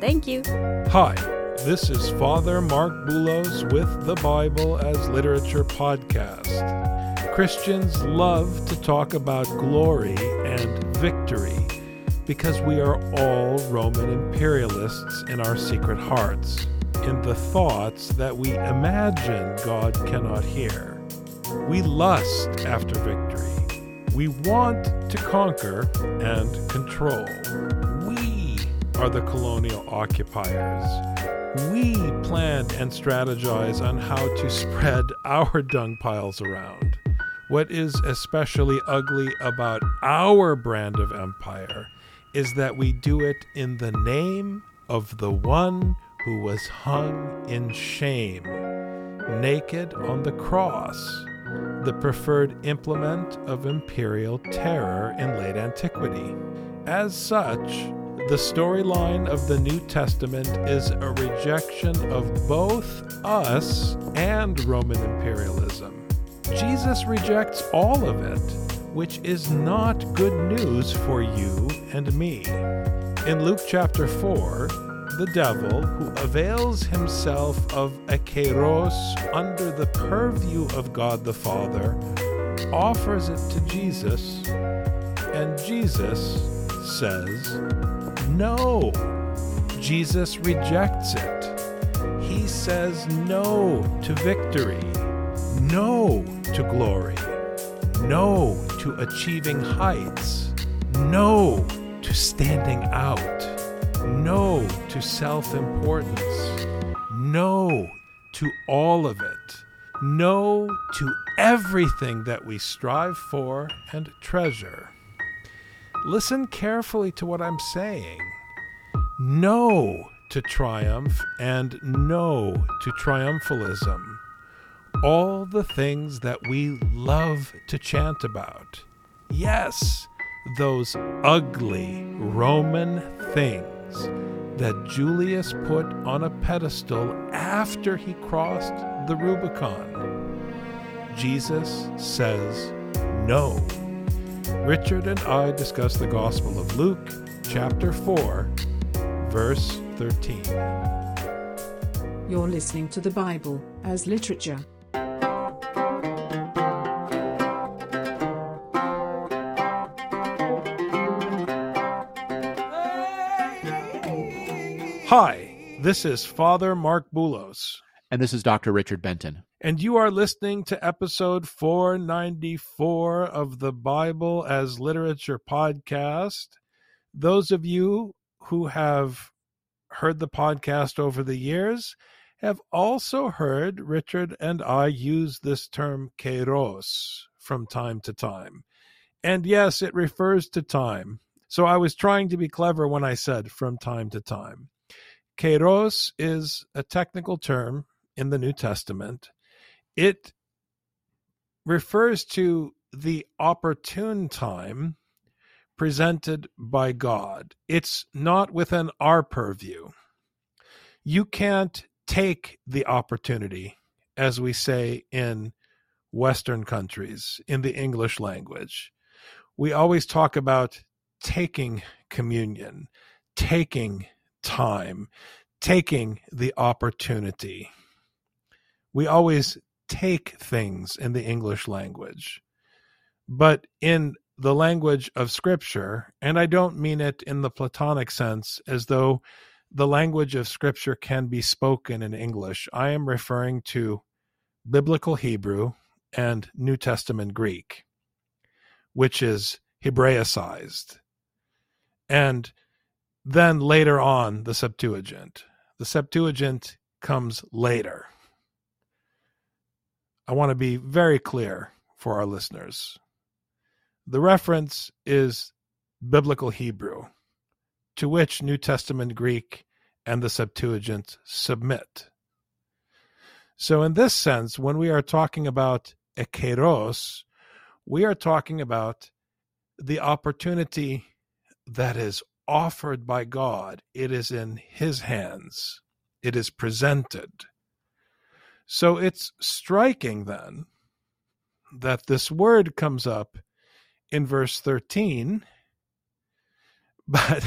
Thank you. Hi, this is Father Marc Boulos with the Bible as Literature podcast. Christians love to talk about glory and victory because we are all Roman imperialists in our secret hearts, in the thoughts that we imagine God cannot hear. We lust after victory. We want to conquer and control. Are the colonial occupiers. We plan and strategize on how to spread our dung piles around. What is especially ugly about our brand of empire is that we do it in the name of the one who was hung in shame, naked on the cross, the preferred implement of imperial terror in late antiquity. As such, the storyline of the New Testament is a rejection of both us and Roman imperialism. Jesus rejects all of it, which is not good news for you and me. In Luke chapter 4, the devil, who avails himself of a kairos under the purview of God the Father, offers it to Jesus, and Jesus says, no. Jesus rejects it. He says no to victory, no to glory, no to achieving heights, no to standing out, no to self importance, no to all of it, no to everything that we strive for and treasure. Listen carefully to what I'm saying. No to triumph and no to triumphalism. All the things that we love to chant about. Yes, those ugly Roman things that Julius put on a pedestal after he crossed the Rubicon. Jesus says no. Richard and I discuss the Gospel of Luke, chapter 4, verse 13. You're listening to the Bible as literature. Hi, this is Father Marc Boulos. And this is Dr. Richard Benton and you are listening to episode 494 of the Bible as Literature podcast. Those of you who have heard the podcast over the years have also heard Richard and I use this term kairos from time to time. And yes, it refers to time. So I was trying to be clever when I said from time to time. Kairos is a technical term in the New Testament it refers to the opportune time presented by God. It's not within our purview. You can't take the opportunity, as we say in Western countries, in the English language. We always talk about taking communion, taking time, taking the opportunity. We always take things in the English language. But in the language of Scripture, and I don't mean it in the Platonic sense as though the language of Scripture can be spoken in English, I am referring to Biblical Hebrew and New Testament Greek, which is Hebraicized. And then later on, the Septuagint. The Septuagint comes later. I want to be very clear for our listeners. The reference is biblical Hebrew, to which New Testament Greek and the Septuagint submit. So, in this sense, when we are talking about ekeros, we are talking about the opportunity that is offered by God. It is in His hands, it is presented. So, it's striking then that this word comes up in verse 13 but,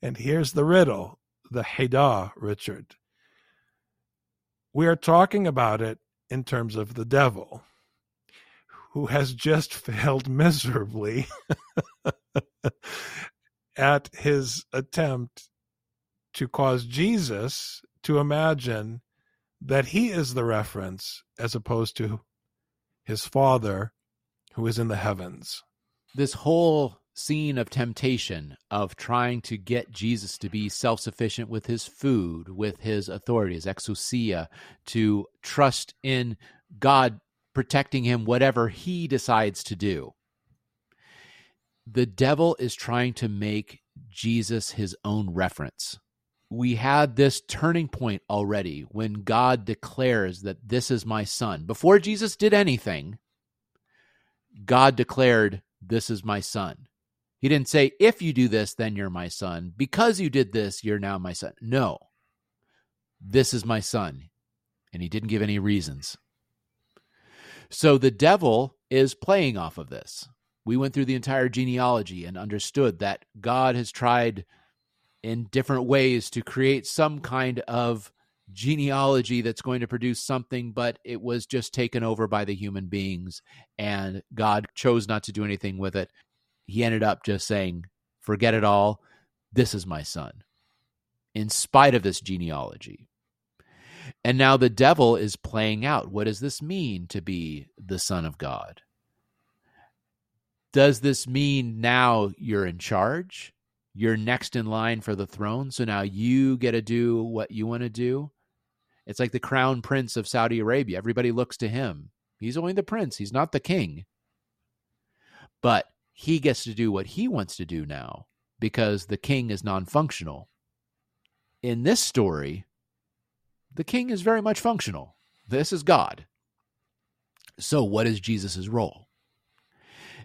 and here's the riddle the Heda, Richard. We are talking about it in terms of the devil, who has just failed miserably at his attempt to cause Jesus to imagine that he is the reference as opposed to his father who is in the heavens. This whole scene of temptation of trying to get Jesus to be self sufficient with his food, with his authority, his exousia, to trust in God protecting him, whatever he decides to do. The devil is trying to make Jesus his own reference. We had this turning point already when God declares that this is my son. Before Jesus did anything, God declared, This is my son. He didn't say, if you do this, then you're my son. Because you did this, you're now my son. No. This is my son. And he didn't give any reasons. So the devil is playing off of this. We went through the entire genealogy and understood that God has tried in different ways to create some kind of genealogy that's going to produce something, but it was just taken over by the human beings, and God chose not to do anything with it he ended up just saying, forget it all. This is my son, in spite of this genealogy. And now the devil is playing out. What does this mean to be the son of God? Does this mean now you're in charge? You're next in line for the throne. So now you get to do what you want to do. It's like the crown prince of Saudi Arabia. Everybody looks to him. He's only the prince, he's not the king. But he gets to do what he wants to do now because the king is non functional. In this story, the king is very much functional. This is God. So, what is Jesus' role?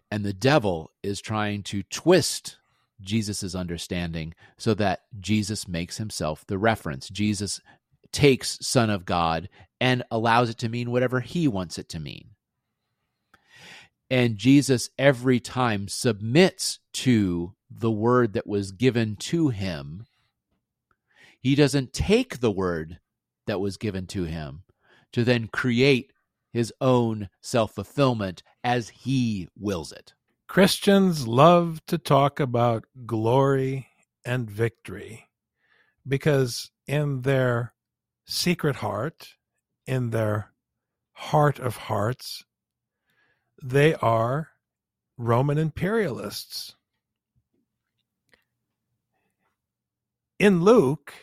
And the devil is trying to twist Jesus' understanding so that Jesus makes himself the reference. Jesus takes Son of God and allows it to mean whatever he wants it to mean. And Jesus every time submits to the word that was given to him. He doesn't take the word that was given to him to then create his own self fulfillment as he wills it. Christians love to talk about glory and victory because in their secret heart, in their heart of hearts, they are Roman imperialists. In Luke,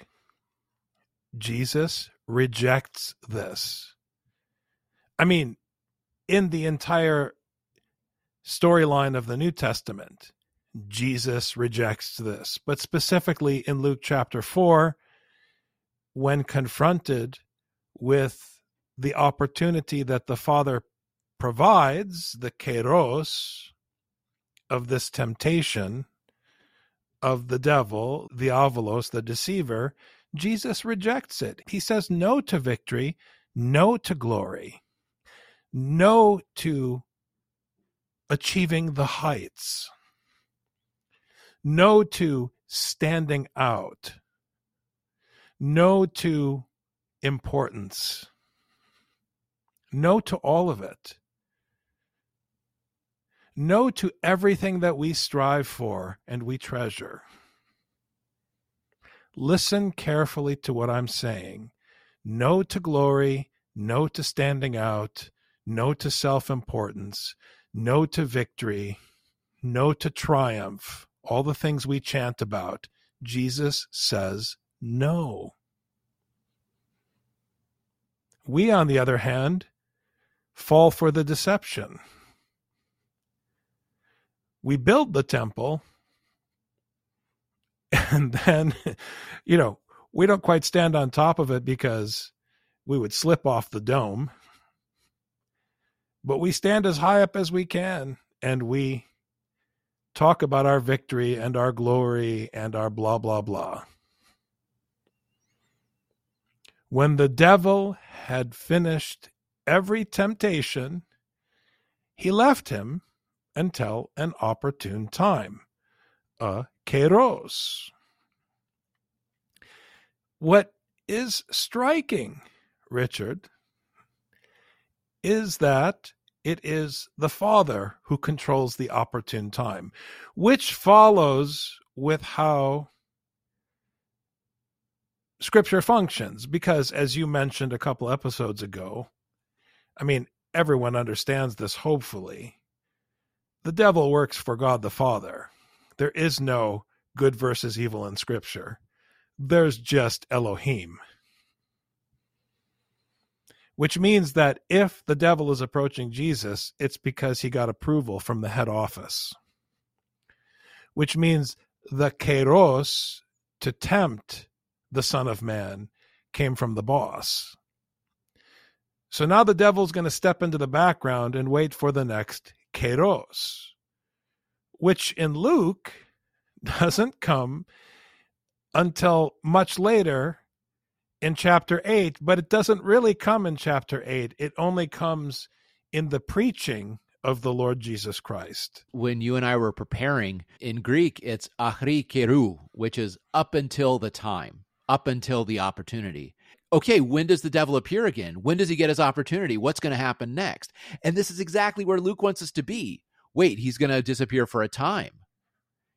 Jesus rejects this. I mean, in the entire storyline of the New Testament, Jesus rejects this. But specifically in Luke chapter 4, when confronted with the opportunity that the Father provides the kairos of this temptation of the devil, the diabolos, the deceiver, Jesus rejects it. He says no to victory, no to glory, no to achieving the heights, no to standing out, no to importance, no to all of it no to everything that we strive for and we treasure. Listen carefully to what I'm saying. No to glory, no to standing out, no to self importance, no to victory, no to triumph, all the things we chant about. Jesus says no. We, on the other hand, fall for the deception we build the temple And then, you know, we don't quite stand on top of it because we would slip off the dome. But we stand as high up as we can and we talk about our victory and our glory and our blah, blah, blah. When the devil had finished every temptation, he left him until an opportune time, a kairos. What is striking, Richard, is that it is the Father who controls the opportune time, which follows with how Scripture functions. Because, as you mentioned a couple episodes ago, I mean, everyone understands this, hopefully. The devil works for God the Father. There is no good versus evil in Scripture, there's just Elohim which means that if the devil is approaching Jesus, it's because he got approval from the head office, which means the kairos to tempt the Son of Man came from the boss. So now the devil's going to step into the background and wait for the next kairos, which in Luke doesn't come until much later in chapter 8, but it doesn't really come in chapter 8. It only comes in the preaching of the Lord Jesus Christ. When you and I were preparing, in Greek, it's achri kairou, which is up until the time, up until the opportunity. Okay, when does the devil appear again? When does he get his opportunity? What's going to happen next? And this is exactly where Luke wants us to be. Wait, he's going to disappear for a time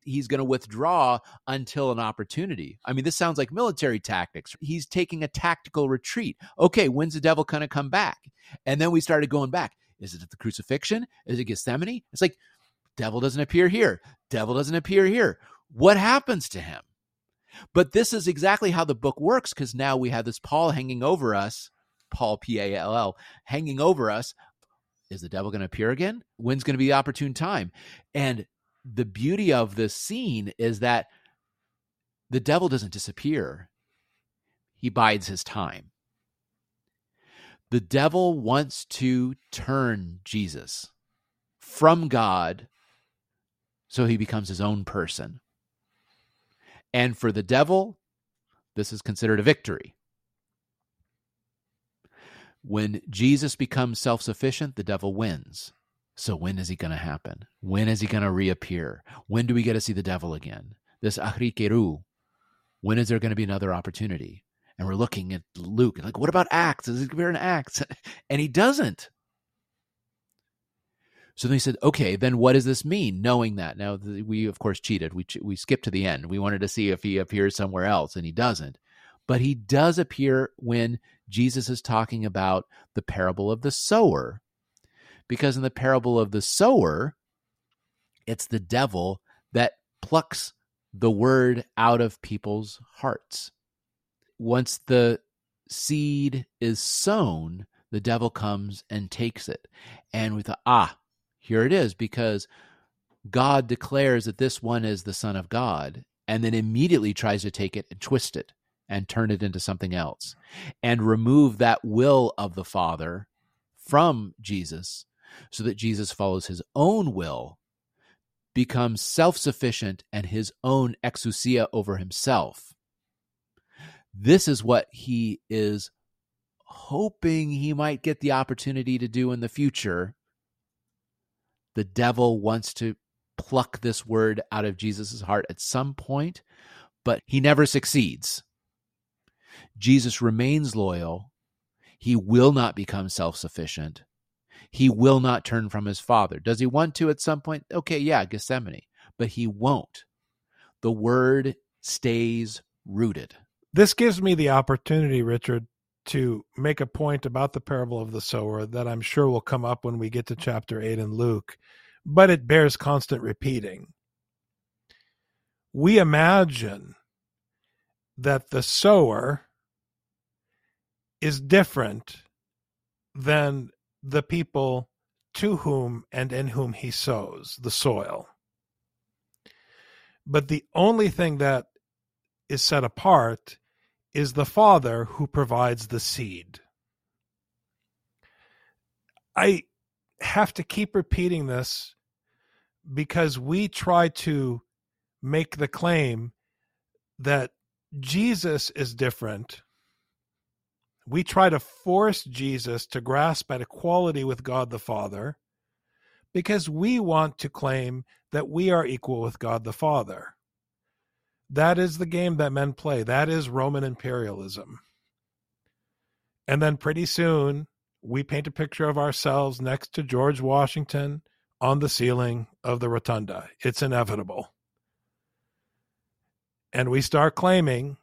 he's going to withdraw until an opportunity. I mean, this sounds like military tactics. He's taking a tactical retreat. Okay, when's the devil going to come back? And then we started going back. Is it at the crucifixion? Is it Gethsemane? It's like, devil doesn't appear here. Devil doesn't appear here. What happens to him? But this is exactly how the book works because now we have this pall hanging over us, pall P A L L, hanging over us. Is the devil going to appear again? When's going to be the opportune time? And the beauty of this scene is that the devil doesn't disappear, he bides his time. The devil wants to turn Jesus from God so he becomes his own person. And for the devil, this is considered a victory. When Jesus becomes self sufficient, the devil wins. So when is he going to happen? When is he going to reappear? When do we get to see the devil again? This kairou. When is there going to be another opportunity? And we're looking at Luke, like, what about Acts? Does he appear in Acts? And he doesn't. So then he said, okay, then what does this mean? Knowing that now, we of course cheated. We we skipped to the end. We wanted to see if he appears somewhere else, and he doesn't. But he does appear when Jesus is talking about the parable of the sower, because in the parable of the sower, it's the devil that plucks the word out of people's hearts. Once the seed is sown, the devil comes and takes it. And we thought, ah, here it is, because God declares that this one is the Son of God, and then immediately tries to take it and twist it and turn it into something else and remove that will of the Father from Jesus so that Jesus follows his own will, becomes self sufficient, and his own exousia over himself. This is what he is hoping he might get the opportunity to do in the future. The devil wants to pluck this word out of Jesus' heart at some point, but he never succeeds. Jesus remains loyal. He will not become self sufficient he will not turn from his father. Does he want to at some point? Okay, yeah, Gethsemane, but he won't. The word stays rooted. This gives me the opportunity, Richard, to make a point about the parable of the sower that I'm sure will come up when we get to chapter 8 in Luke, but it bears constant repeating. We imagine that the sower is different than the people to whom and in whom he sows the soil. But the only thing that is set apart is the Father who provides the seed. I have to keep repeating this because we try to make the claim that Jesus is different. We try to force Jesus to grasp at equality with God the Father because we want to claim that we are equal with God the Father. That is the game that men play. That is Roman imperialism. And then pretty soon, we paint a picture of ourselves next to George Washington on the ceiling of the rotunda. It's inevitable. And we start claiming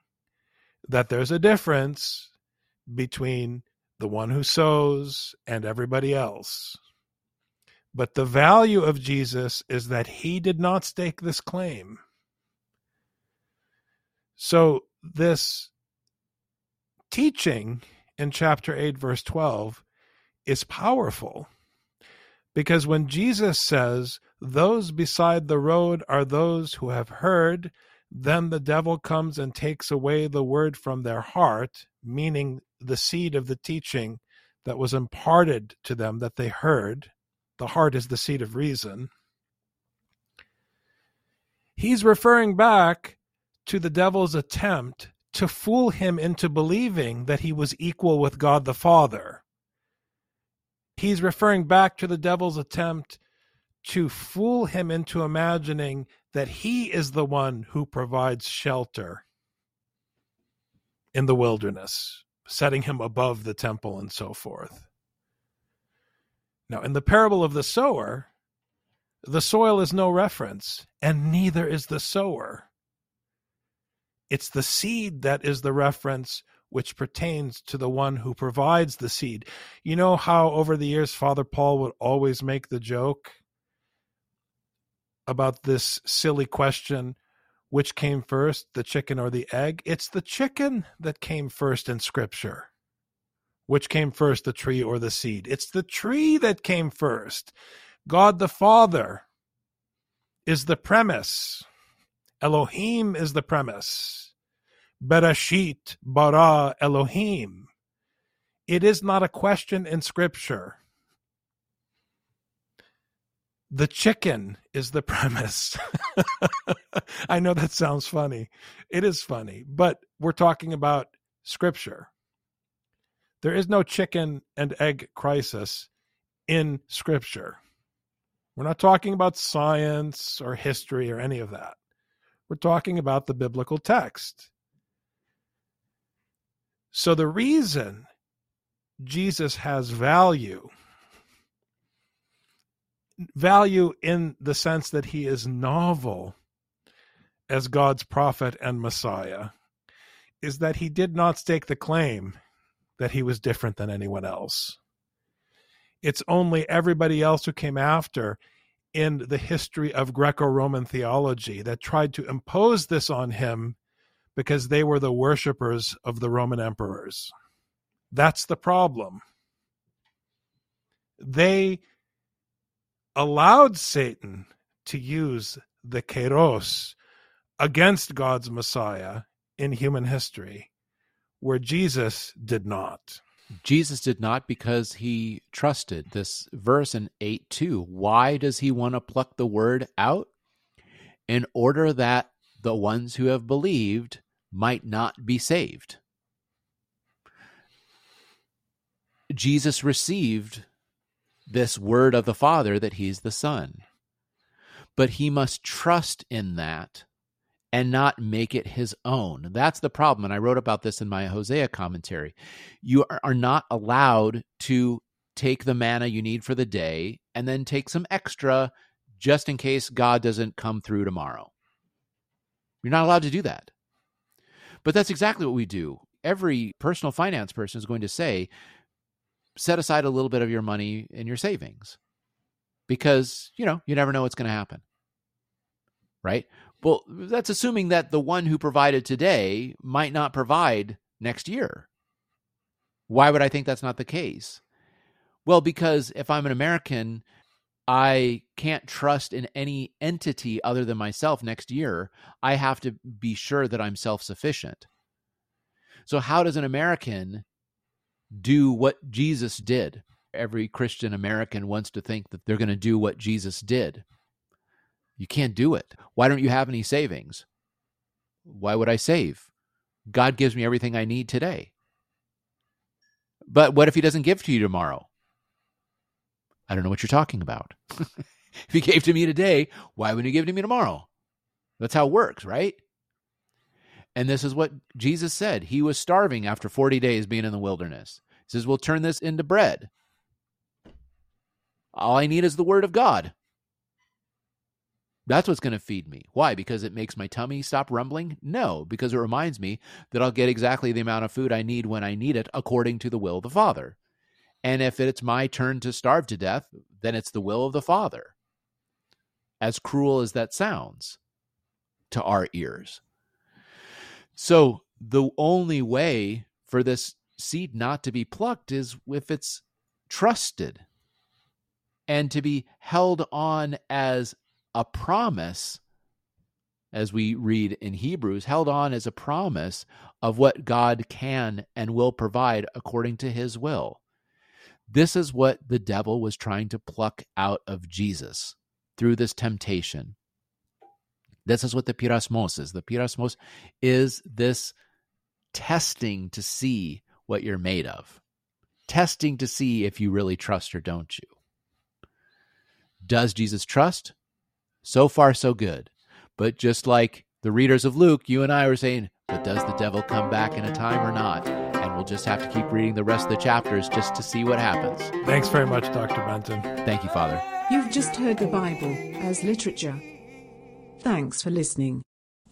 that there's a difference between the one who sows and everybody else. But the value of Jesus is that he did not stake this claim. So, this teaching in chapter 8, verse 12, is powerful because when Jesus says, Those beside the road are those who have heard, then the devil comes and takes away the word from their heart, meaning the seed of the teaching that was imparted to them that they heard. The heart is the seat of reason. He's referring back to the devil's attempt to fool him into believing that he was equal with God the Father. He's referring back to the devil's attempt to fool him into imagining that he is the one who provides shelter in the wilderness, setting him above the temple and so forth. Now, in the parable of the sower, the soil is no reference, and neither is the sower. It's the seed that is the reference which pertains to the one who provides the seed. You know how over the years Father Paul would always make the joke about this silly question which came first, the chicken or the egg? It's the chicken that came first in Scripture. Which came first, the tree or the seed? It's the tree that came first. God the Father is the premise. Elohim is the premise. Bereshit bara Elohim. It is not a question in Scripture. The chicken is the premise. I know that sounds funny. It is funny, but we're talking about Scripture. There is no chicken and egg crisis in Scripture. We're not talking about science or history or any of that. We're talking about the biblical text. So the reason Jesus has value, value in the sense that he is novel as God's prophet and Messiah, is that he did not stake the claim that he was different than anyone else. It's only everybody else who came after in the history of Greco Roman theology that tried to impose this on him because they were the worshippers of the Roman emperors. That's the problem. They allowed Satan to use the kairos against God's Messiah in human history, where Jesus did not. Jesus did not because he trusted. This verse in 8 2. Why does he want to pluck the word out? In order that the ones who have believed might not be saved. Jesus received this word of the Father that he's the Son. But he must trust in that and not make it his own. That's the problem. And I wrote about this in my Hosea commentary. You are not allowed to take the manna you need for the day and then take some extra just in case God doesn't come through tomorrow. You're not allowed to do that. But that's exactly what we do. Every personal finance person is going to say, set aside a little bit of your money in your savings because, you know, you never know what's going to happen. Right? Well, that's assuming that the one who provided today might not provide next year. Why would I think that's not the case? Well, because if I'm an American, I can't trust in any entity other than myself next year. I have to be sure that I'm self sufficient. So, how does an American do what Jesus did? Every Christian American wants to think that they're going to do what Jesus did. You can't do it. Why don't you have any savings? Why would I save? God gives me everything I need today. But what if He doesn't give to you tomorrow? I don't know what you're talking about. if He gave to me today, why wouldn't He give to me tomorrow? That's how it works, right? And this is what Jesus said. He was starving after 40 days being in the wilderness. He says, We'll turn this into bread. All I need is the word of God. That's what's going to feed me. Why? Because it makes my tummy stop rumbling? No, because it reminds me that I'll get exactly the amount of food I need when I need it according to the will of the Father. And if it's my turn to starve to death, then it's the will of the Father. As cruel as that sounds to our ears. So the only way for this seed not to be plucked is if it's trusted and to be held on as a promise, as we read in Hebrews, held on as a promise of what God can and will provide according to his will. This is what the devil was trying to pluck out of Jesus through this temptation. This is what the peirasmos is. The peirasmos is this testing to see what you're made of, testing to see if you really trust or don't you. Does Jesus trust? So far, so good. But just like the readers of Luke, you and I were saying, but does the devil come back in a time or not? And we'll just have to keep reading the rest of the chapters just to see what happens. Thanks very much, Dr. Benton. Thank you, Father. You've just heard the Bible as literature. Thanks for listening.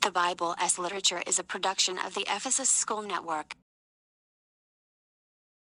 The Bible as Literature is a production of the Ephesus School Network.